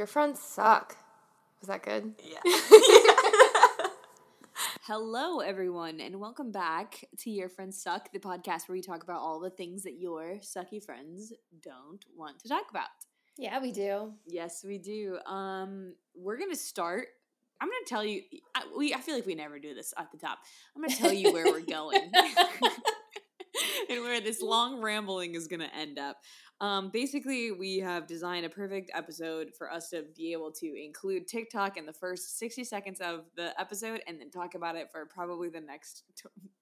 Your friends suck. Was that good? Yeah. Hello, everyone, and welcome back to Your Friends Suck, the podcast where we talk about all the things that your sucky friends don't want to talk about. Yeah, we do. Yes, we do. Um, we're gonna start. I'm gonna tell you. I, we. I feel like we never do this at the top. I'm gonna tell you where we're going. and where this long rambling is going to end up. Um, basically, we have designed a perfect episode for us to be able to include TikTok in the first 60 seconds of the episode and then talk about it for probably the next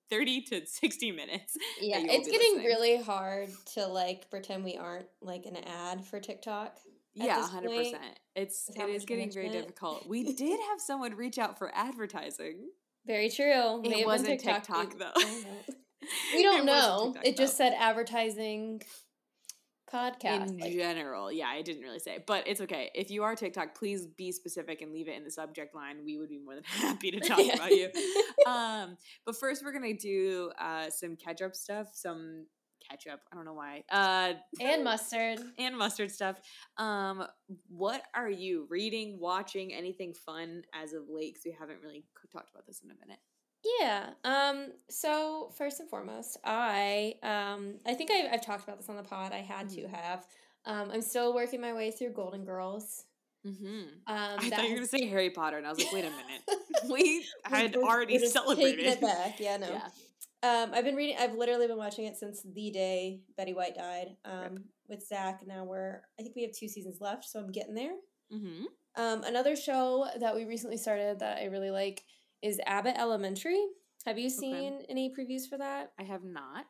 30 to 60 minutes. Yeah, it's getting listening. really hard to like pretend we aren't like an ad for TikTok. Yeah, hundred percent. It's it is getting very difficult. We did have someone reach out for advertising. Very true. It wasn't TikTok, TikTok though. we don't know. It just said advertising podcast in like, general. Yeah, I didn't really say, but it's okay. If you are TikTok, please be specific and leave it in the subject line. We would be more than happy to talk about you. Um, but first, we're gonna do uh, some catch up stuff, some ketchup. I don't know why. Uh, and mustard. And mustard stuff. Um, what are you reading, watching, anything fun as of late? Because we haven't really talked about this in a minute. Yeah. Um, so first and foremost, I um, I think I've, I've talked about this on the pod. I had mm-hmm. to have. Um, I'm still working my way through Golden Girls. Mm-hmm. Um, I thought you were going to say Harry Potter, and I was like, wait a minute. we had we're, already we're celebrated. it back. Yeah, no. Yeah. Um, I've been reading. I've literally been watching it since the day Betty White died. Um, with Zach. Now we're. I think we have two seasons left, so I'm getting there. Mm-hmm. Um, another show that we recently started that I really like is Abbott Elementary. Have you seen okay. any previews for that? I have not.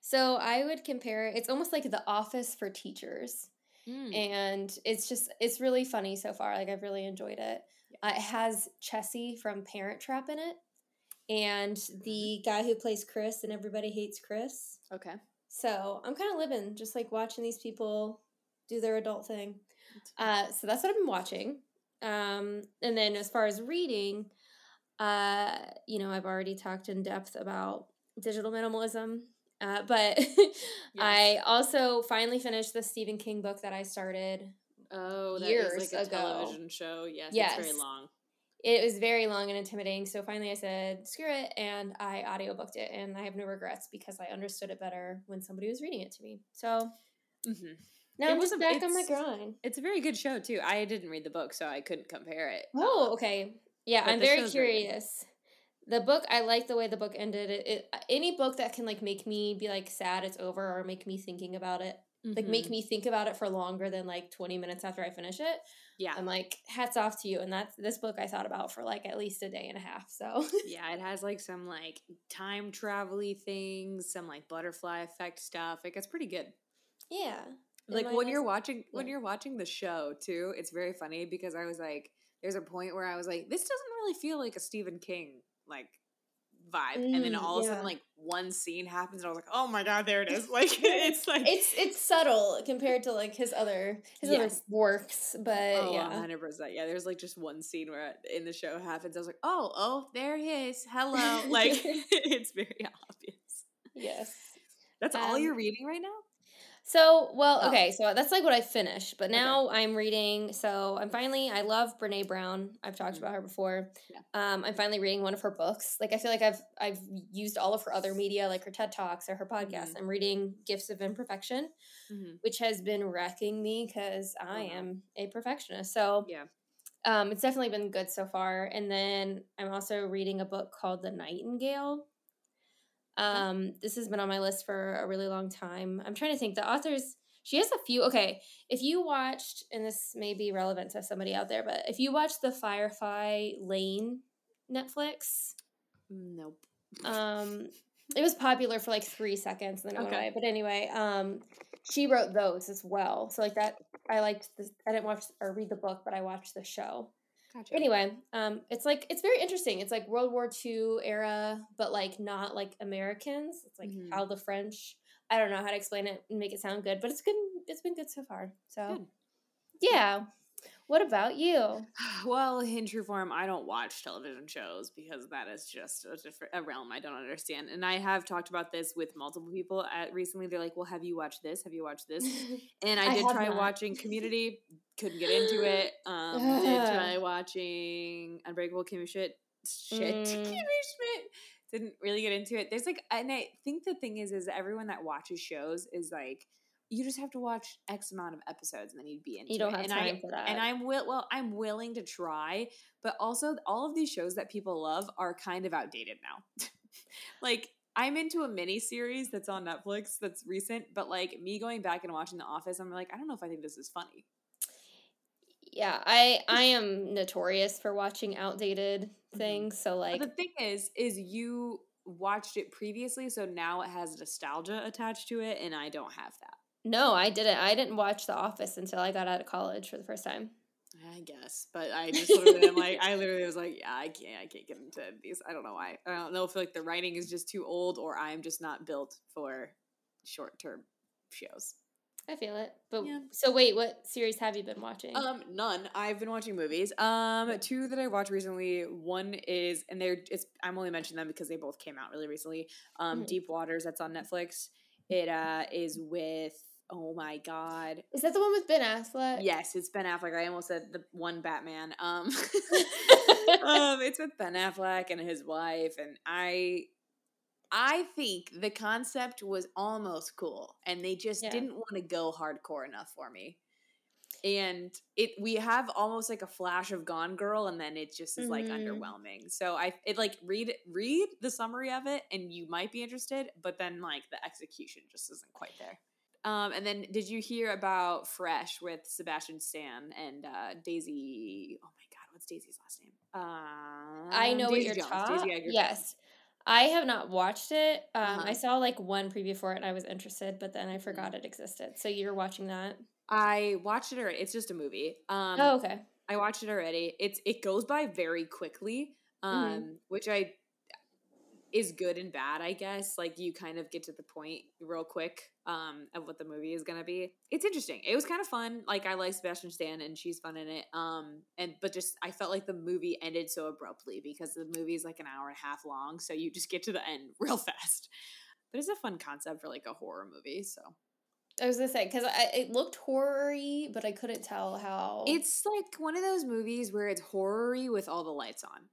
So I would compare it's almost like The Office for teachers. Mm. And it's just it's really funny so far. Like I've really enjoyed it. Yeah. Uh, it has Chessy from Parent Trap in it, and the mm-hmm. guy who plays Chris and Everybody Hates Chris. Okay. So I'm kind of living, just like watching these people do their adult thing. Uh, so that's what I've been watching. Um, and then as far as reading, uh, you know, I've already talked in depth about digital minimalism. Uh, but yes. I also finally finished the Stephen King book that I started. Oh, that years like a ago. television show. Yes, yes, it's very long. It was very long and intimidating. So finally, I said, "Screw it," and I audiobooked it, and I have no regrets because I understood it better when somebody was reading it to me. So mm-hmm. now it I'm just back on my grind. It's a very good show too. I didn't read the book, so I couldn't compare it. Oh, um, okay. Yeah, but I'm very curious. The book, I like the way the book ended. It, it, any book that can like make me be like sad it's over or make me thinking about it, mm-hmm. like make mm-hmm. me think about it for longer than like 20 minutes after I finish it. Yeah, I'm like hats off to you. And that's this book I thought about for like at least a day and a half. So yeah, it has like some like time travel things, some like butterfly effect stuff. Like it's pretty good. Yeah, like when you're watching yeah. when you're watching the show too, it's very funny because I was like there's a point where I was like, this doesn't really feel like a Stephen King like vibe. Mm, and then mm, all of a sudden like one scene happens and I was like, oh my god, there it is. Like it's like It's it's subtle compared to like his other his yes. other works. But oh, yeah. hundred percent. Yeah, there's like just one scene where in the show happens. I was like, oh, oh, there he is. Hello. Like it's very obvious. Yes. That's um, all you're reading right now? So, well, oh. okay, so that's like what I finished, but now okay. I'm reading. So I'm finally, I love Brene Brown. I've talked mm-hmm. about her before. Yeah. Um, I'm finally reading one of her books. Like I feel like I've I've used all of her other media, like her TED talks or her podcast. Mm-hmm. I'm reading Gifts of Imperfection, mm-hmm. which has been wrecking me because I oh, am a perfectionist. So yeah, um, it's definitely been good so far. And then I'm also reading a book called The Nightingale um, this has been on my list for a really long time. I'm trying to think. The authors, she has a few. Okay, if you watched, and this may be relevant to somebody out there, but if you watched the Firefly Lane Netflix, nope. Um, it was popular for like three seconds, and then it okay. went away. But anyway, um, she wrote those as well. So like that, I liked this. I didn't watch or read the book, but I watched the show. Gotcha. Anyway, um, it's like it's very interesting. It's like World War II era, but like not like Americans. It's like mm-hmm. how the French. I don't know how to explain it and make it sound good, but it's good. It's been good so far. So, good. yeah. What about you? Well, in true form, I don't watch television shows because that is just a different a realm I don't understand. And I have talked about this with multiple people at recently. They're like, "Well, have you watched this? Have you watched this?" And I, I did try not. watching Community, couldn't get into it. Um, did try watching Unbreakable Kimmy Schmidt. Shit, mm. Kimmy Schmidt didn't really get into it. There's like, and I think the thing is, is everyone that watches shows is like you just have to watch X amount of episodes and then you'd be into You don't it. have and time I, for that. And I'm will well, I'm willing to try, but also all of these shows that people love are kind of outdated now. like I'm into a mini series that's on Netflix that's recent, but like me going back and watching The Office, I'm like, I don't know if I think this is funny. Yeah, I I am notorious for watching outdated mm-hmm. things. So like but the thing is, is you watched it previously, so now it has nostalgia attached to it, and I don't have that. No, I didn't. I didn't watch The Office until I got out of college for the first time. I guess, but I just literally, like, I literally was like, yeah, I can't, I can't get into these. I don't know why. I don't know if like the writing is just too old or I'm just not built for short term shows. I feel it. But yeah. so wait, what series have you been watching? Um, none. I've been watching movies. Um, two that I watched recently. One is, and they're it's I'm only mentioning them because they both came out really recently. Um, mm-hmm. Deep Waters that's on Netflix. It uh is with Oh my god. Is that the one with Ben Affleck? Yes, it's Ben Affleck. I almost said the one Batman. Um, um it's with Ben Affleck and his wife and I I think the concept was almost cool and they just yeah. didn't want to go hardcore enough for me. And it we have almost like a flash of Gone Girl and then it just is like mm-hmm. underwhelming. So I it like read read the summary of it and you might be interested, but then like the execution just isn't quite there. Um, and then did you hear about Fresh with Sebastian Stan and uh, Daisy? Oh my God, what's Daisy's last name? Uh, I know Daisy what you're talking. about. Yes, I have not watched it. Um, uh-huh. I saw like one preview for it and I was interested, but then I mm-hmm. forgot it existed. So you're watching that? I watched it already. It's just a movie. Um, oh, okay. I watched it already. It's it goes by very quickly, mm-hmm. um, mm-hmm. which I is good and bad, I guess. Like you kind of get to the point real quick um, of what the movie is gonna be. It's interesting. It was kind of fun. Like I like Sebastian Stan and she's fun in it. Um, and but just I felt like the movie ended so abruptly because the movie is like an hour and a half long, so you just get to the end real fast. But it's a fun concept for like a horror movie. So I was gonna say because it looked horror-y, but I couldn't tell how. It's like one of those movies where it's horror-y with all the lights on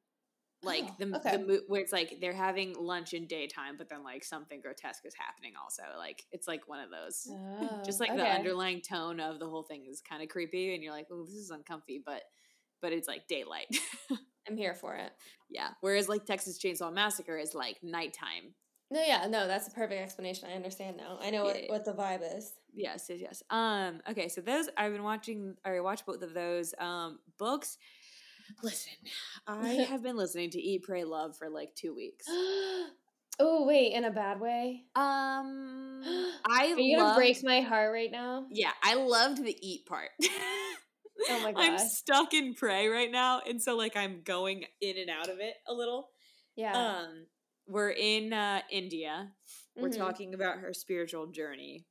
like oh, the, okay. the where it's like they're having lunch in daytime but then like something grotesque is happening also like it's like one of those oh, just like okay. the underlying tone of the whole thing is kind of creepy and you're like oh this is uncomfy but but it's like daylight. I'm here for it. Yeah whereas like texas chainsaw massacre is like nighttime. No yeah no that's a perfect explanation i understand now i know yeah, what, what the vibe is. Yes yes yes um okay so those i've been watching i watched both of those um books Listen, I have been listening to Eat, Pray, Love for like two weeks. oh wait, in a bad way. Um, I are you loved, gonna break my heart right now? Yeah, I loved the eat part. oh my god, I'm stuck in pray right now, and so like I'm going in and out of it a little. Yeah. Um, we're in uh, India. We're mm-hmm. talking about her spiritual journey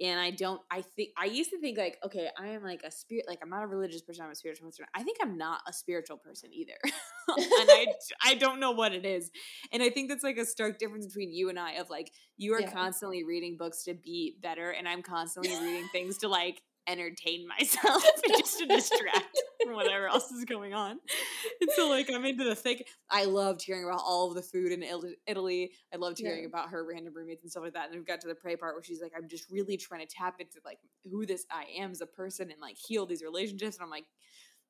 and I don't. I think I used to think like, okay, I am like a spirit. Like I'm not a religious person. I'm a spiritual person. I think I'm not a spiritual person either, and I I don't know what it is. And I think that's like a stark difference between you and I. Of like, you are yeah. constantly reading books to be better, and I'm constantly reading things to like entertain myself just to distract from whatever else is going on. And so, like, I'm into the thick. I loved hearing about all of the food in Italy. I loved hearing yeah. about her random roommates and stuff like that. And we got to the pray part where she's like, I'm just really trying to tap into like who this I am as a person and like heal these relationships. And I'm like,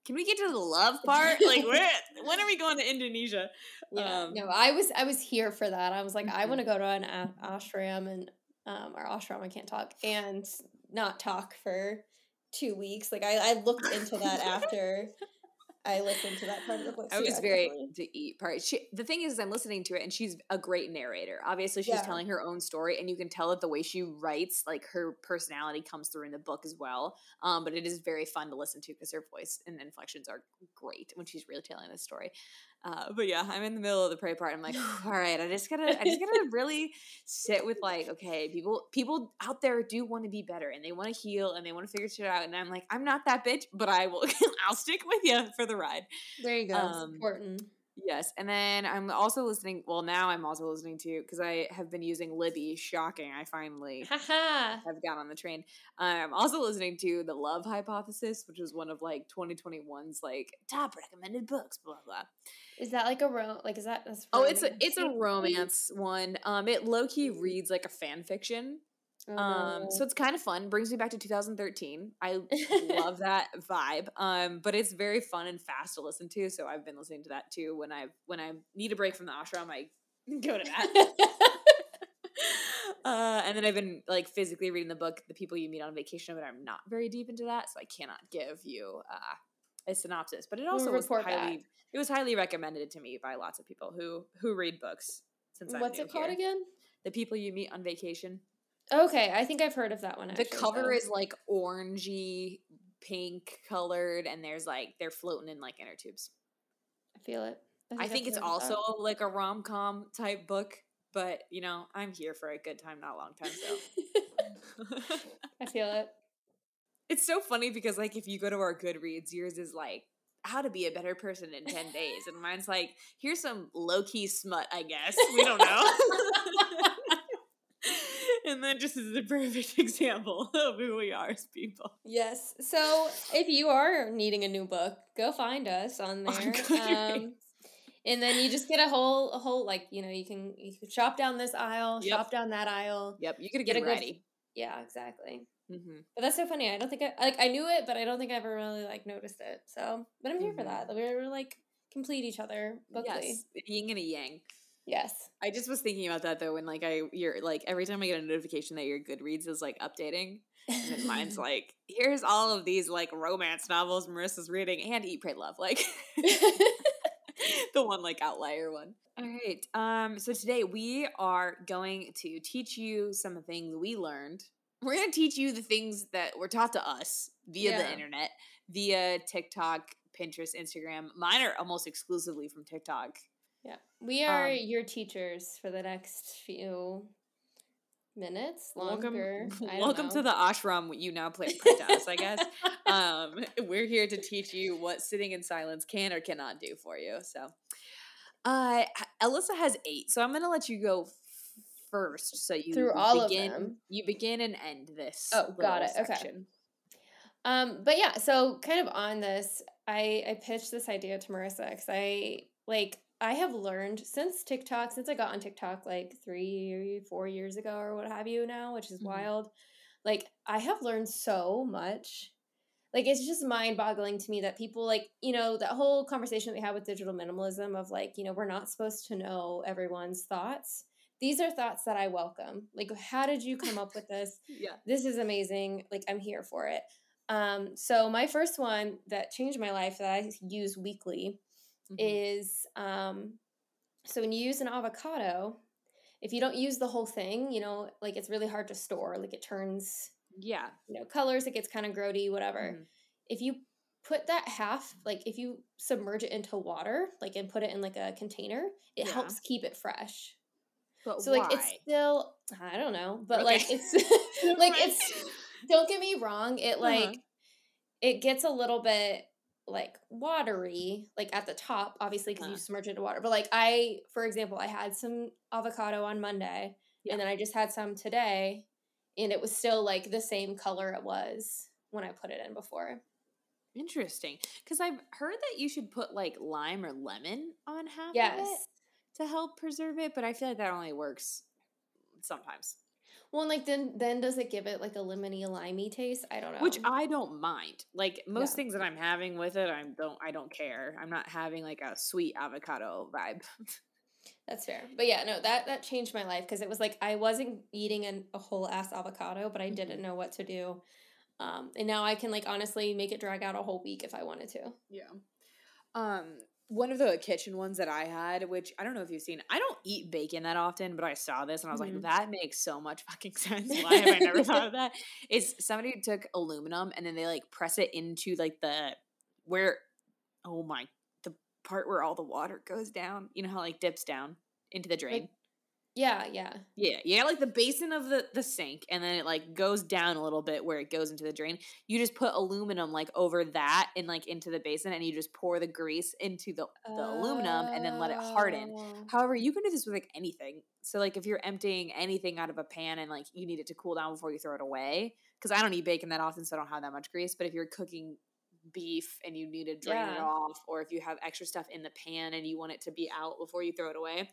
can we get to the love part? Like, where? when are we going to Indonesia? Yeah, um, no, I was I was here for that. I was like, mm-hmm. I want to go to an ashram and um, or ashram. I can't talk and not talk for two weeks. Like I, I looked into that after I listened to that part of the book. I was yeah, very to eat part. She, the thing is, I'm listening to it, and she's a great narrator. Obviously, she's yeah. telling her own story, and you can tell that the way she writes, like her personality, comes through in the book as well. Um, but it is very fun to listen to because her voice and inflections are great when she's really telling the story. Uh, but yeah, I'm in the middle of the pray part. I'm like, all right, I just gotta, I just gotta really sit with like, okay, people, people out there do want to be better and they want to heal and they want to figure shit out. And I'm like, I'm not that bitch, but I will, I'll stick with you for the ride. There you go. Um, important. Yes, and then I'm also listening. Well, now I'm also listening to because I have been using Libby. Shocking! I finally have got on the train. I'm also listening to the Love Hypothesis, which is one of like 2021's like top recommended books. Blah blah. Is that like a ro? Like is that? oh, it's a it's a romance one. Um, it low key reads like a fan fiction. Oh, um, so it's kind of fun. Brings me back to 2013. I love that vibe. Um, but it's very fun and fast to listen to. So I've been listening to that too. When I when I need a break from the ashram, I go to that. uh, and then I've been like physically reading the book, The People You Meet on Vacation, but I'm not very deep into that, so I cannot give you uh, a synopsis. But it also we'll was highly back. it was highly recommended to me by lots of people who who read books. Since I what's it called here. again? The People You Meet on Vacation. Okay, I think I've heard of that one. Actually, the cover so. is like orangey pink colored, and there's like they're floating in like inner tubes. I feel it. I think, I think it's also like a rom com type book, but you know, I'm here for a good time, not a long time. So I feel it. It's so funny because like if you go to our Goodreads, yours is like how to be a better person in 10 days. And mine's like, here's some low key smut, I guess. We don't know and that just is the perfect example of who we are as people. Yes. So if you are needing a new book, go find us on there. Um, and then you just get a whole a whole like you know you can you can shop down this aisle, yep. shop down that aisle. Yep, you gotta get, get ready. Good, yeah, exactly. Mm-hmm. But that's so funny. I don't think I like I knew it, but I don't think I ever really like noticed it. So, but I'm here mm-hmm. for that. We're like complete each other bookly. Yes, yin and a yang. Yes. I just was thinking about that though when like I you're like every time I get a notification that your Goodreads is like updating. And mine's like, here's all of these like romance novels Marissa's reading and Eat Pray Love. Like the one like outlier one. All right. Um, so today we are going to teach you some things we learned. We're gonna teach you the things that were taught to us via yeah. the internet, via TikTok, Pinterest, Instagram. Mine are almost exclusively from TikTok. Yeah. We are um, your teachers for the next few minutes longer. Welcome, welcome to the ashram you now play us, I guess. um, we're here to teach you what sitting in silence can or cannot do for you. So uh Alyssa has eight, so I'm gonna let you go first. So you through all begin, of them. You begin and end this. Oh, got it. Section. Okay. Um, but yeah, so kind of on this, I I pitched this idea to Marissa because I like I have learned since TikTok, since I got on TikTok like three, four years ago or what have you now, which is mm-hmm. wild. Like, I have learned so much. Like, it's just mind boggling to me that people, like, you know, that whole conversation that we had with digital minimalism of like, you know, we're not supposed to know everyone's thoughts. These are thoughts that I welcome. Like, how did you come up with this? yeah. This is amazing. Like, I'm here for it. Um, so my first one that changed my life that I use weekly mm-hmm. is um, so when you use an avocado, if you don't use the whole thing, you know, like it's really hard to store. Like it turns, yeah, you know, colors. It gets kind of grody, whatever. Mm-hmm. If you put that half, like if you submerge it into water, like and put it in like a container, it yeah. helps keep it fresh. But so why? like it's still, I don't know, but okay. like it's like it's. Don't get me wrong. It uh-huh. like uh-huh. it gets a little bit like watery, like at the top, obviously because you uh-huh. submerge it in water. But like I, for example, I had some avocado on Monday, yeah. and then I just had some today, and it was still like the same color it was when I put it in before. Interesting, because I've heard that you should put like lime or lemon on half yes. of it to help preserve it, but I feel like that only works sometimes. Well, like then then does it give it like a lemony limey taste? I don't know. Which I don't mind. Like most yeah. things that I'm having with it, I don't I don't care. I'm not having like a sweet avocado vibe. That's fair. But yeah, no, that that changed my life because it was like I wasn't eating an, a whole ass avocado, but I didn't mm-hmm. know what to do. Um, and now I can like honestly make it drag out a whole week if I wanted to. Yeah. Um, one of the kitchen ones that I had, which I don't know if you've seen, I don't eat bacon that often, but I saw this and I was mm-hmm. like, that makes so much fucking sense. Why have I never thought of that? Is somebody took aluminum and then they like press it into like the where oh my the part where all the water goes down. You know how like dips down into the drain. Like, yeah, yeah. Yeah, yeah, like the basin of the the sink, and then it like goes down a little bit where it goes into the drain. You just put aluminum like over that and like into the basin, and you just pour the grease into the the aluminum, and then let it harden. Oh. However, you can do this with like anything. So like if you're emptying anything out of a pan and like you need it to cool down before you throw it away, because I don't eat bacon that often, so I don't have that much grease. But if you're cooking beef and you need to drain it off, or if you have extra stuff in the pan and you want it to be out before you throw it away.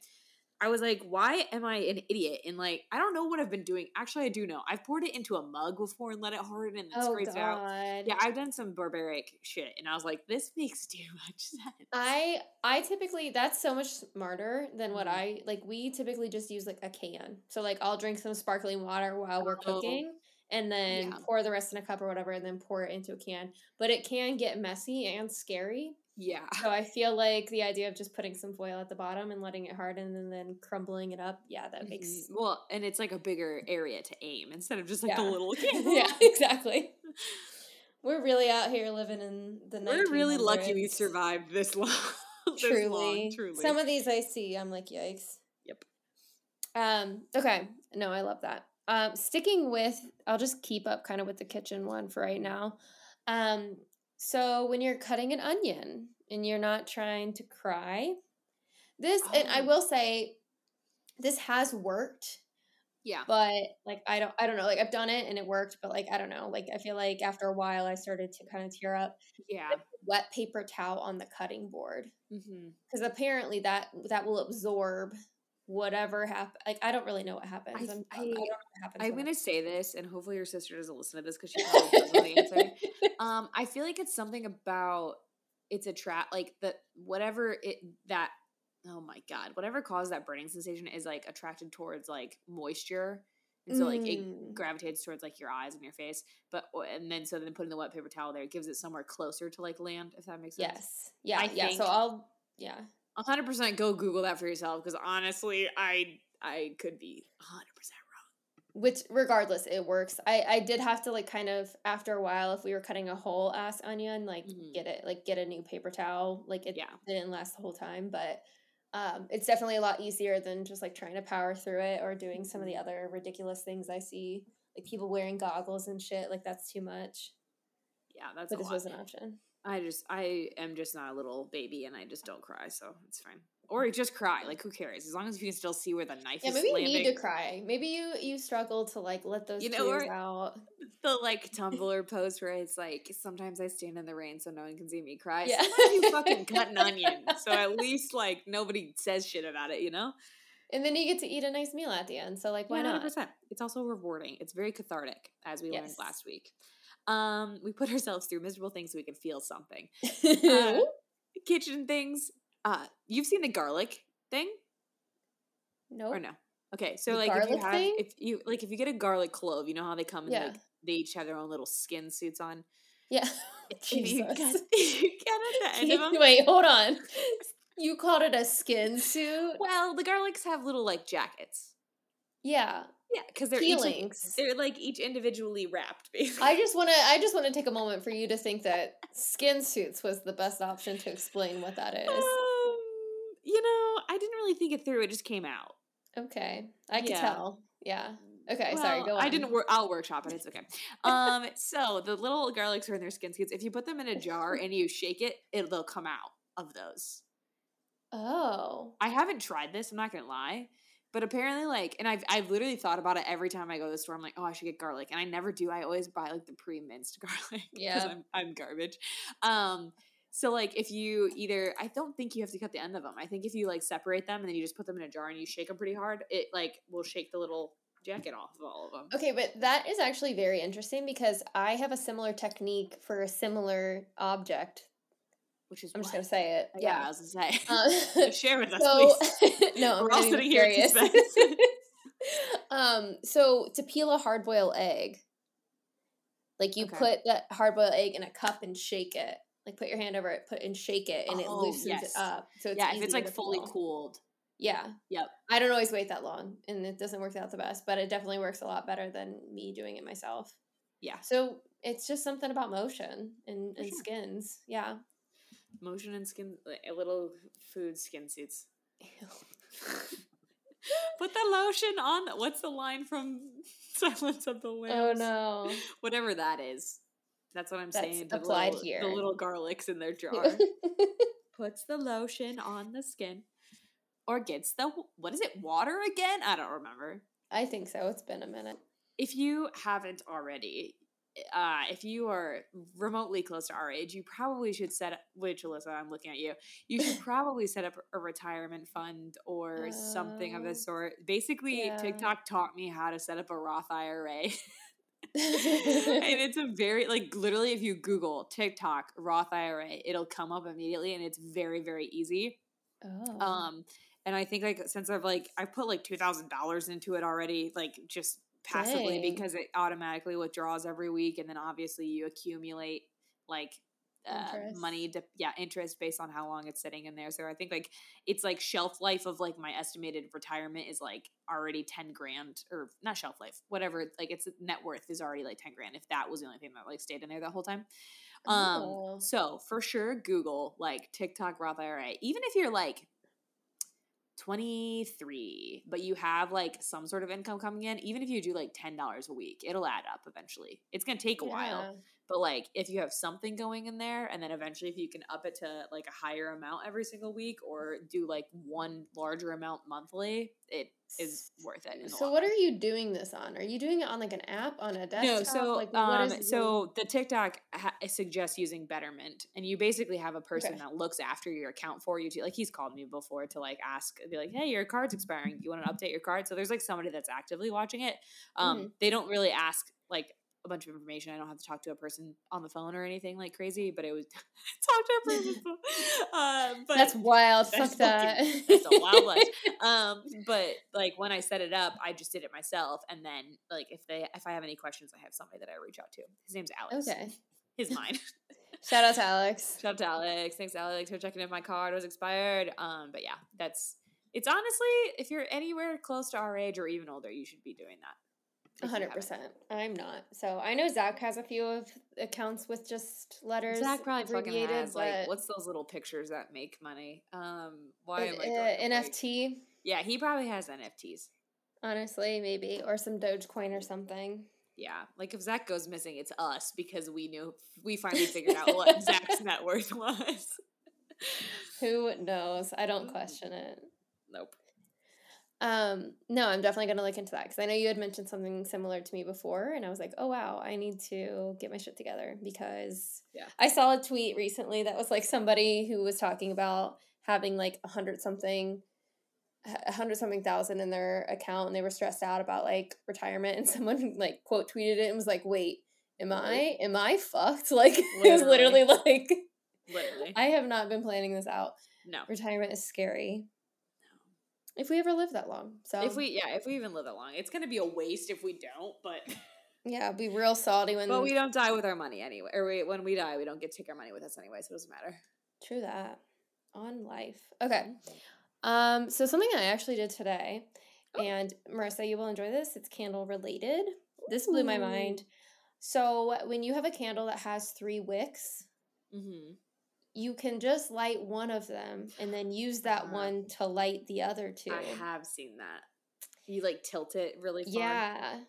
I was like, why am I an idiot? And like, I don't know what I've been doing. Actually, I do know. I've poured it into a mug before and let it harden and then Oh scraped it out. Yeah, I've done some barbaric shit, and I was like, this makes too much sense. I I typically that's so much smarter than what Mhm. I like we typically just use like a can. So like I'll drink some sparkling water while we're Oh. cooking and then Yeah. pour the rest in a cup or whatever and then pour it into a can. But it can get messy and scary. Yeah, So I feel like the idea of just putting some foil at the bottom and letting it harden and then crumbling it up, yeah, that makes Mhm. well, and it's like a bigger area to aim instead of just like the Yeah. little. yeah, exactly. We're really out here living in the We're really lucky we survived this long. this truly. long, truly. Some of these I see, I'm like, yikes. Yep. Um, okay. No, I love that. Um, sticking with I'll just keep up kind of with the kitchen one for right now. Um, so when you're cutting an onion and you're not trying to cry, this and I Oh. will say this has worked, yeah, but like I don't I don't know, like I've done it and it worked, but like I don't know, like I feel like after a while I started to kind of tear up. yeah. Wet paper towel on the cutting board Mm-hmm. because apparently that that will absorb whatever happen. Like I don't really know what happens. I- I'm, I, I- don't know what happens. I'm gonna say this, and hopefully your sister doesn't listen to this because she probably doesn't know the answer. Um, I feel like it's something about it's a trap, like the whatever it that. Oh my god, whatever caused that burning sensation is like attracted towards like moisture, and so like it Mm. gravitates towards like your eyes and your face. But and then so then putting the wet paper towel there gives it somewhere closer to like land, if that makes sense. yes, yeah, I yeah. think- So I'll yeah. Hundred percent go Google that for yourself because honestly, I I could be hundred percent wrong. Which regardless, it works. I I did have to like kind of after a while, if we were cutting a whole ass onion, like Mhm. get it like get a new paper towel. Like it Yeah. didn't last the whole time, but. Um, it's definitely a lot easier than just like trying to power through it or doing some of Mm-hmm. the other ridiculous things I see, like people wearing goggles and shit. Like that's too much. Yeah, that's But this was an option. I just I am just not a little baby and I just don't cry, so it's fine. Or just cry, like who cares? As long as you can still see where the knife Yeah, is Yeah, maybe you landing. need to cry. Maybe you you struggle to like let those You know, tears out. The like Tumblr post where it's like sometimes I stand in the rain so no one can see me cry. Yeah. Sometimes you fucking cut an onion, so at least like nobody says shit about it, you know? And then you get to eat a nice meal at the end. So like, why Yeah, not? 100%. It's also rewarding. It's very cathartic, as we learned last week. Um, we put ourselves through miserable things so we can feel something. Uh, kitchen things. Uh, you've seen the garlic thing Nope. or no? Okay, so The like if you have thing? if you like if you get a garlic clove, you know how they come in Yeah. like they each have their own little skin suits on. Yeah. If you Jesus. get, you get at the end of them. Wait, hold on. You called it a skin suit? Well, the garlics have little like jackets. Yeah. Yeah, because they're each like, they're like each individually wrapped. Basically. I just want to. I just want to take a moment for you to think that skin suits was the best option to explain what that is. Um, you know, I didn't really think it through. It just came out. Okay, I can Yeah. tell. Yeah. Okay, sorry. Go on. I didn't work. I'll workshop it. It's okay. Um, so the little garlics are in their skin suits. If you put them in a jar and you shake it, it they'll come out of those. Oh. I haven't tried this. I'm not gonna lie, but apparently, like, and I've I've literally thought about it every time I go to the store. I'm like, oh, I should get garlic, and I never do. I always buy like the pre minced garlic Yeah. I'm I'm garbage. Um. So like if you either I don't think you have to cut the end of them. I think if you like separate them and then you just put them in a jar and you shake them pretty hard, it like will shake the little jacket off of all of them. Okay, but that is actually very interesting because I have a similar technique for a similar object. Which is I'm just what? gonna say it. Yeah, I was gonna say. Uh, Share with us, so please. no, I'm all sitting here in curious. um, so to peel a hard boiled egg, like you Okay. put that hard boiled egg in a cup and shake it. Like put your hand over it, put and shake it, and it Oh, loosens yes. it up. So it's yeah, if it's like fully cooled. Yeah. Yep. I don't always wait that long, and it doesn't work out the best, but it definitely works a lot better than me doing it myself. Yeah. So it's just something about motion and, and sure. skins. Yeah. Motion and skin, like, little food skin suits. Put the lotion on. What's the line from Silence of the oh, Lambs? Oh no. Whatever that is. That's what I'm That's saying. The applied little, here. The little garlics in their jar. Puts the lotion on the skin. Or gets the, what is it, water again? I don't remember. I think so. It's been a minute. If you haven't already, uh, if you are remotely close to our age, you probably should set up, which Alyssa, I'm looking at you, you should probably set up a retirement fund or something of Oh, the sort. Basically, yeah. TikTok taught me how to set up a Roth IRA. and it's a very like literally if you google tiktok roth ira it'll come up immediately and it's very very easy Oh. um and i think like since i've like i put like $2000 into it already like just passively Dang. because it automatically withdraws every week and then obviously you accumulate like uh, money to yeah interest based on how long it's sitting in there so i think like it's like shelf life of like my estimated retirement is like already 10 grand or not shelf life whatever like its net worth is already like 10 grand if that was the only thing that like stayed in there the whole time um Oh. so for sure google like tiktok roth ira even if you're like 23 but you have like some sort of income coming in even if you do like $10 a week it'll add up eventually it's going to take a while Yeah. But like if you have something going in there and then eventually if you can up it to like a higher amount every single week or do like one larger amount monthly it is worth it So what run. are you doing this on? Are you doing it on like an app on a desktop? No, so like, what um, so the TikTok ha- suggests using Betterment, and you basically have a person Okay. that looks after your account for you. To like, he's called me before to like ask, be like, "Hey, your card's expiring. Do you want to update your card?" So there's like somebody that's actively watching it. Um, Mm-hmm. They don't really ask like a bunch of information. I don't have to talk to a person on the phone or anything like crazy, but it was talk to a person. uh, but that's wild. that's Fuck that. that's a wild life. Um, but like when I set it up, I just did it myself, and then like if they if I have any questions, I have somebody that I reach out to. His name's Alex. okay. His mine. Shout out to Alex. Shout out to Alex. Thanks, Alex, for checking if my card was expired. Um, but yeah, that's it's honestly if you're anywhere close to our age or even older, you should be doing that. A hundred percent. I'm not. So I know Zach has a few of accounts with just letters. Zach probably fucking has like what's those little pictures that make money? Um, why am I Uh, drawing a blank? NFT, Yeah, he probably has NFTs. honestly, maybe, or some Dogecoin or something. Yeah, like if Zach goes missing, it's us because we knew we finally figured out what Zach's net worth was. Who knows? I don't question it. Nope. Um, no, I'm definitely gonna look into that because I know you had mentioned something similar to me before, and I was like, oh wow, I need to get my shit together because Yeah. I saw a tweet recently that was like somebody who was talking about having like a hundred something, a hundred something thousand in their account, and they were stressed out about like retirement, and someone like quote tweeted it and was like, wait, am I am I fucked? Like it was Literally. literally like Literally. I have not been planning this out. no. Retirement is scary. If we ever live that long. So If we yeah, if we even live that long, it's gonna be a waste if we don't. But Yeah, be real salty when but we don't die with our money anyway. Or we, when we die, we don't get to take our money with us anyway, so it doesn't matter. True that. On life. Okay. Um, so something I actually did today, Oh. and Marissa, you will enjoy this. It's candle related. This blew my mind. So when you have a candle that has three wicks, Mm-hmm. You can just light one of them and then use that Uh-huh. one to light the other two. I have seen that. You like tilt it really far. Yeah.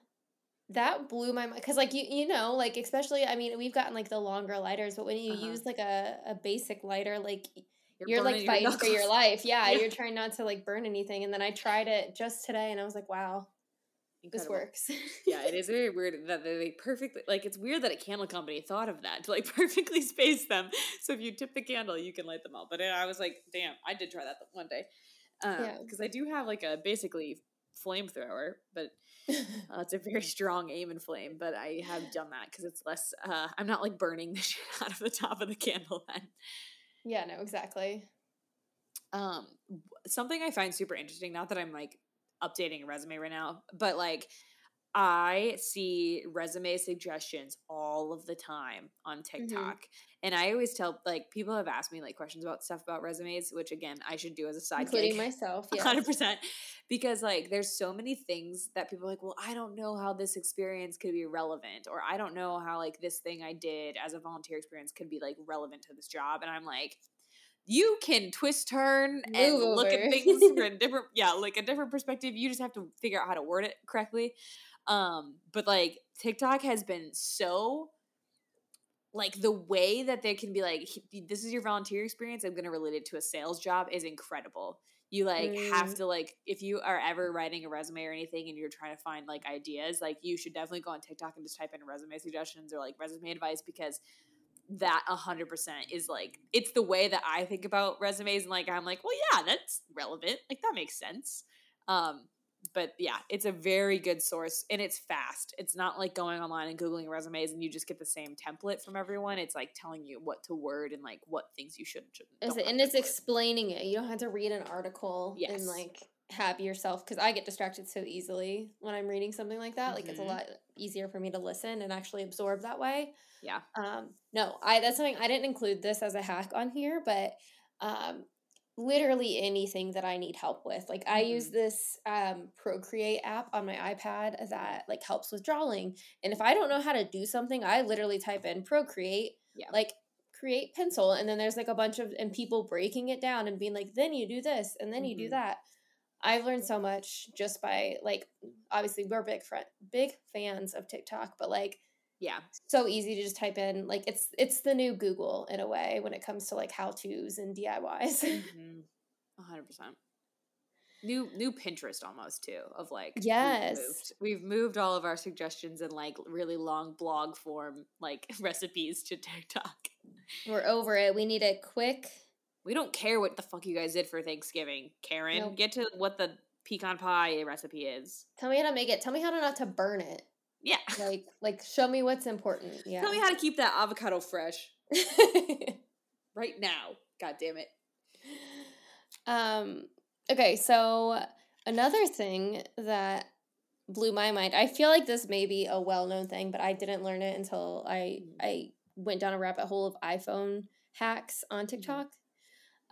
That blew my mind because, like you, you know, like especially, I mean, we've gotten like the longer lighters, but when you Uh-huh. use like a, a basic lighter, like you're, burning like fighting for your life. Yeah, Yeah. you're trying not to like burn anything. And then I tried it just today, and I was like, wow, this Incredible. works. yeah, it is very weird that they perfectly like it's weird that a candle company thought of that to like perfectly space them. So if you tip the candle, you can light them all. But I was like, damn, I did try that one day. Um, Yeah. because I do have like a basically flamethrower, but uh, it's a very strong aim and flame. But I have done that because it's less. Uh, I'm not like burning the shit out of the top of the candle then. yeah, no, exactly. um something i find super interesting not that i'm like updating a resume right now but like i see resume suggestions all of the time on mm-hmm. tiktok and i always tell like people have asked me like questions about stuff about resumes which again i should do as a side Including gig. myself. Hundred percent, because like there's so many things that people are like, well, I don't know how this experience could be relevant, or I don't know how like this thing I did as a volunteer experience could be like relevant to this job, and I'm like, you can twist turn Move and over. look at things from a different yeah like a different perspective you just have to figure out how to word it correctly um but like tiktok has been so like the way that they can be like this is your volunteer experience i'm going to relate it to a sales job is incredible you like mm. have to like if you are ever writing a resume or anything and you're trying to find like ideas like you should definitely go on tiktok and just type in resume suggestions or like resume advice because that 100% is like it's the way that i think about resumes and like i'm like well yeah that's relevant like that makes sense um but yeah, it's a very good source and it's fast. It's not like going online and googling resumes and you just get the same template from everyone. It's like telling you what to word and like what things you should and shouldn't. and it's explaining it. You don't have to read an article yes. and like have yourself because I get distracted so easily when I'm reading something like that. Mm-hmm. Like it's a mm-hmm. lot easier for me to listen and actually absorb that way. Yeah. Um. No, I that's something I didn't include this as a hack on here, but um literally anything that I need help with. Like I mm-hmm. use this um, Procreate app on my iPad that like helps with drawing. And if I don't know how to do something, I literally type in Procreate, yeah. like create pencil, and then there's like a bunch of and people breaking it down and being like, then you do this, and then mm-hmm. you do mm-hmm. that. I've learned so much just by like obviously we're big friend big fans of TikTok, but like yeah. so easy to just type in like it's it's the new google in a way when it comes to like how to's and diys mm-hmm. 100% new new pinterest almost too of like yes. we've moved, we've moved all of our suggestions in like really long blog form like recipes to tiktok. We're over it. We need a quick we don't care what the fuck you guys did for thanksgiving karen nope. get to what the pecan pie recipe is tell me how to make it tell me how to not to burn it yeah. Like like show me what's important. Yeah. Tell me how to keep that avocado fresh. right now. God damn it. Um okay, so another thing that blew my mind. I feel like this may be a well-known thing, but I didn't learn it until I mm. I went down a rabbit hole of iPhone hacks on mm-hmm.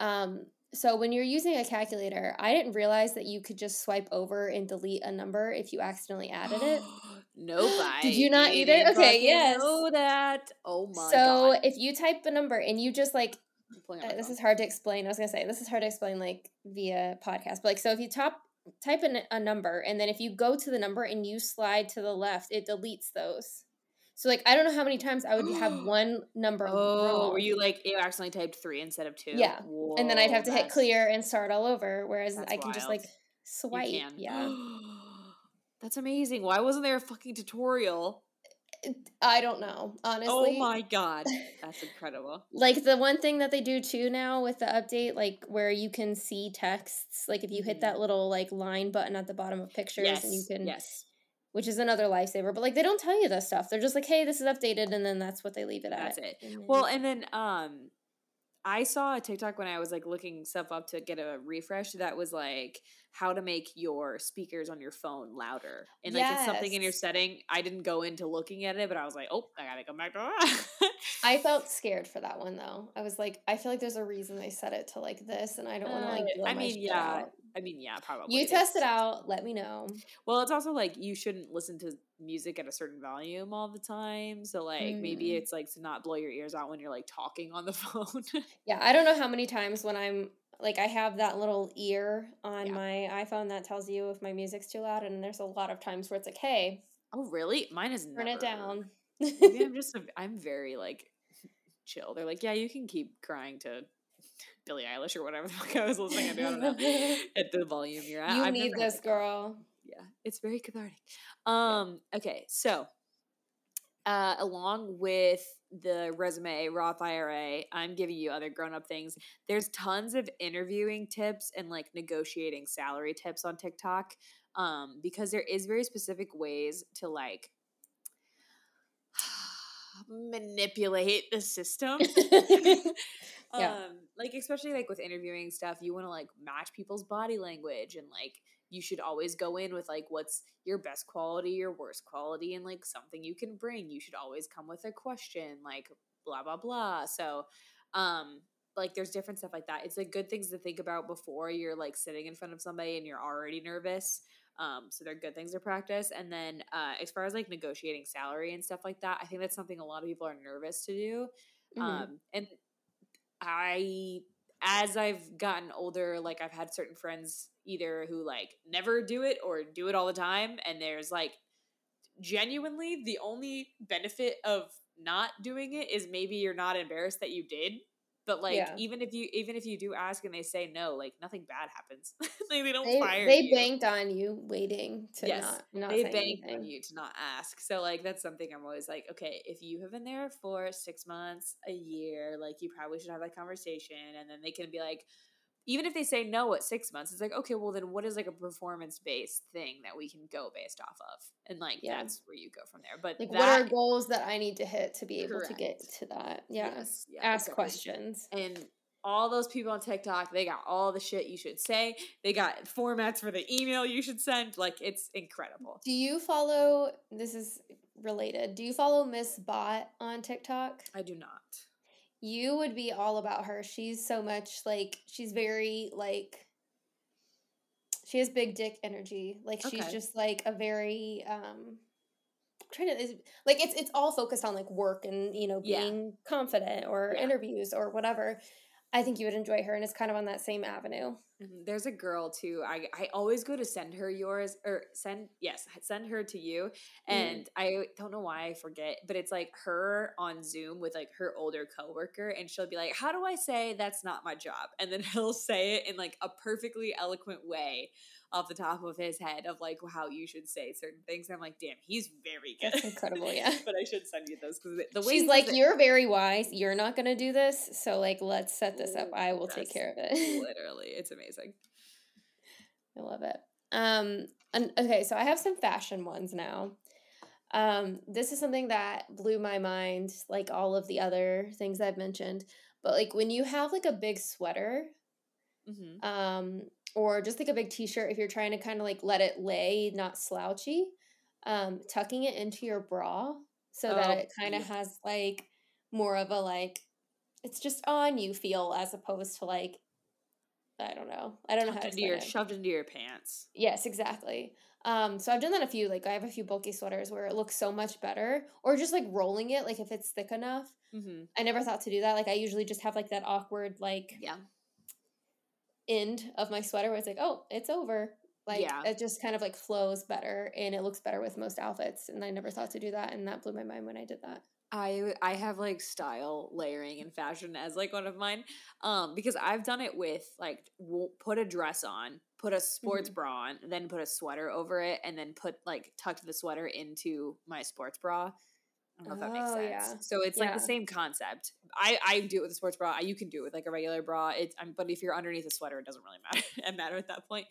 Um so when you're using a calculator, I didn't realize that you could just swipe over and delete a number if you accidentally added it. Nope. Did you not either? Okay, yes. Know that. Oh my. So God. if you type a number and you just like, uh, this is hard to explain. I was gonna say this is hard to explain like via podcast, but like so if you top type in a number and then if you go to the number and you slide to the left, it deletes those. So like I don't know how many times I would have one number. Oh, wrong. were you like you accidentally typed three instead of two? Yeah, Whoa, and then I'd have to hit clear and start all over. Whereas I can wild. just like swipe. Yeah. That's amazing. Why wasn't there a fucking tutorial? I don't know, oh honestly. Oh my god. That's incredible. like the one thing that they do too now with the update, like where you can see texts, like if you hit that mm-hmm. little like line button at the bottom of pictures yes. and you can Yes. Which is another lifesaver. But like they don't tell you this stuff. They're just like, hey, this is updated and then that's what they leave it at. That's it. And well, and then um I saw a TikTok when I was like looking stuff up to get a refresh that was like how to make your speakers on your phone louder. And like yes. it's something in your setting. I didn't go into looking at it, but I was like, oh, I gotta come back to that. I felt scared for that one though. I was like, I feel like there's a reason they set it to like this, and I don't want to like. I mean, yeah. Out. I mean, yeah, probably. You test it out. Let me know. Well, it's also like you shouldn't listen to music at a certain volume all the time. So like mm. maybe it's like to not blow your ears out when you're like talking on the phone. yeah, I don't know how many times when I'm like I have that little ear on yeah. my iPhone that tells you if my music's too loud, and there's a lot of times where it's like, hey. Oh really? Mine is turn never. it down. maybe I'm just a, I'm very like chill. They're like, yeah, you can keep crying to Billie Eilish or whatever the fuck I was listening to. I don't know at the volume you're at. You I've need this, girl. Yeah, it's very cathartic. Um. Okay, so uh, along with the resume Roth IRA, I'm giving you other grown up things. There's tons of interviewing tips and like negotiating salary tips on TikTok. Um, because there is very specific ways to like manipulate the system. yeah. Um, like especially like with interviewing stuff, you want to like match people's body language and like you should always go in with like what's your best quality, your worst quality, and like something you can bring. You should always come with a question, like blah blah blah. So, um, like there's different stuff like that. It's like good things to think about before you're like sitting in front of somebody and you're already nervous. Um, so they're good things to practice. And then uh, as far as like negotiating salary and stuff like that, I think that's something a lot of people are nervous to do. Mm-hmm. Um, and I as I've gotten older, like I've had certain friends either who like never do it or do it all the time, and there's like genuinely the only benefit of not doing it is maybe you're not embarrassed that you did but like yeah. even if you even if you do ask and they say no like nothing bad happens. Like they don't they, fire they you. banked on you waiting to yes, not, not they banked on you to not ask. So like that's something i'm always like okay if you have been there for six months a year like you probably should have that conversation. And then they can be like even if they say no at six months, it's like, okay, well, then what is like a performance based thing that we can go based off of? And like, yeah. that's where you go from there. But like, that, what are goals that I need to hit to be able correct. to get to that? Yeah. Yes, yeah Ask exactly. questions. And all those people on TikTok, they got all the shit you should say. They got formats for the email you should send. Like, it's incredible. Do you follow, this is related, do you follow Miss Bot on TikTok? I do not you would be all about her. She's so much like she's very like she has big dick energy. Like she's okay. just like a very um I'm trying to like it's it's all focused on like work and you know being yeah. confident or yeah. interviews or whatever. I think you would enjoy her, and it's kind of on that same avenue. Mm-hmm. There's a girl too. I I always go to send her yours or send yes send her to you, mm-hmm. and mm. I don't know why I forget, but it's like her on Zoom with like her older coworker, and she'll be like, "How do I say that's not my job?" And then he'll say it in like a perfectly eloquent way off the top of his head of like how you should say certain things. I'm like, damn, he's very good. That's incredible, yeah. but I should send you those because the way she's like, it, you're very wise. You're not gonna do this, so like, let's set this up. I will take care of it. literally, it's amazing. I love it. Um, and, okay, so I have some fashion ones now. Um, this is something that blew my mind, like all of the other things I've mentioned. But like when you have like a big sweater, mm-hmm. um, or just like a big t-shirt if you're trying to kind of like let it lay not slouchy um tucking it into your bra so oh, that it kind of has like more of a like it's just on you feel as opposed to like I don't know. I don't know how to into your, it. Shoved into your pants. Yes, exactly. Um, so I've done that a few. Like I have a few bulky sweaters where it looks so much better, or just like rolling it. Like if it's thick enough. Mm-hmm. I never thought to do that. Like I usually just have like that awkward like yeah end of my sweater where it's like, oh, it's over. Like yeah. it just kind of like flows better and it looks better with most outfits. And I never thought to do that, and that blew my mind when I did that. I I have like style layering and fashion as like one of mine, um, because I've done it with like put a dress on, put a sports mm-hmm. bra on, then put a sweater over it, and then put like tucked the sweater into my sports bra. I don't know if that makes oh, sense. Yeah. So it's like the same concept. I I do it with a sports bra. You can do it with like a regular bra. It's um, but if you're underneath a sweater, it doesn't really matter. it matter at that point.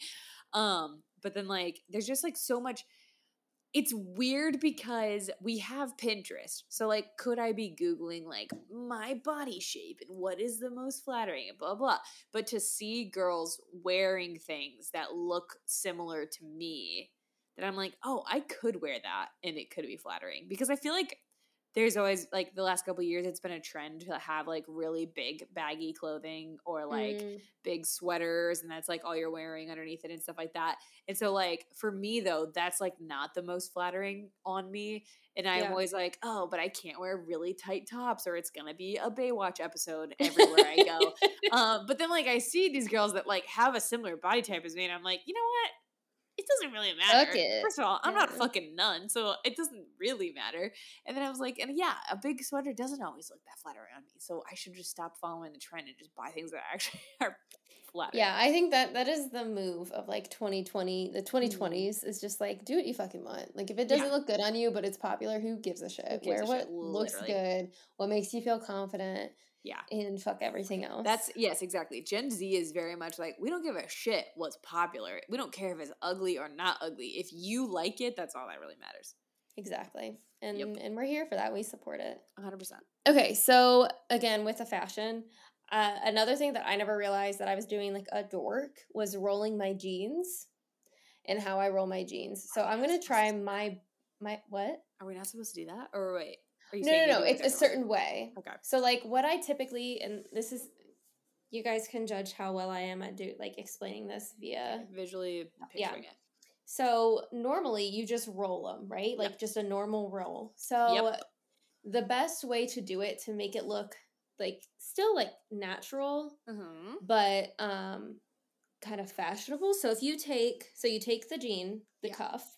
Um, but then like there's just like so much. It's weird because we have Pinterest. So like, could I be googling like my body shape and what is the most flattering and blah blah. But to see girls wearing things that look similar to me that I'm like, oh, I could wear that and it could be flattering because I feel like there's always like the last couple years it's been a trend to have like really big baggy clothing or like mm. big sweaters and that's like all you're wearing underneath it and stuff like that and so like for me though that's like not the most flattering on me and i'm yeah. always like oh but i can't wear really tight tops or it's gonna be a baywatch episode everywhere i go um, but then like i see these girls that like have a similar body type as me and i'm like you know what it doesn't really matter. First of all, I'm yeah. not fucking none, so it doesn't really matter. And then I was like, and yeah, a big sweater doesn't always look that flat around me, so I should just stop following the trend and just buy things that actually are flat. Yeah, I think that that is the move of like 2020. The 2020s mm-hmm. is just like do what you fucking want. Like if it doesn't yeah. look good on you, but it's popular, who gives a shit? Wear what shit, looks good, what makes you feel confident yeah. And fuck everything else. That's yes, exactly. Gen Z is very much like we don't give a shit what's popular. We don't care if it's ugly or not ugly. If you like it, that's all that really matters. Exactly. And yep. and we're here for that. We support it. 100%. Okay, so again with the fashion, uh, another thing that I never realized that I was doing like a dork was rolling my jeans and how I roll my jeans. So I'm going to try my my what? Are we not supposed to do that? Or wait no, no, no. It's a certain way. Okay. So like what I typically and this is you guys can judge how well I am at do like explaining this via visually picturing yeah. it. So normally you just roll them, right? Like yep. just a normal roll. So yep. the best way to do it to make it look like still like natural, Mm-hmm. but um kind of fashionable. So if you take so you take the jean, the Yeah. cuff,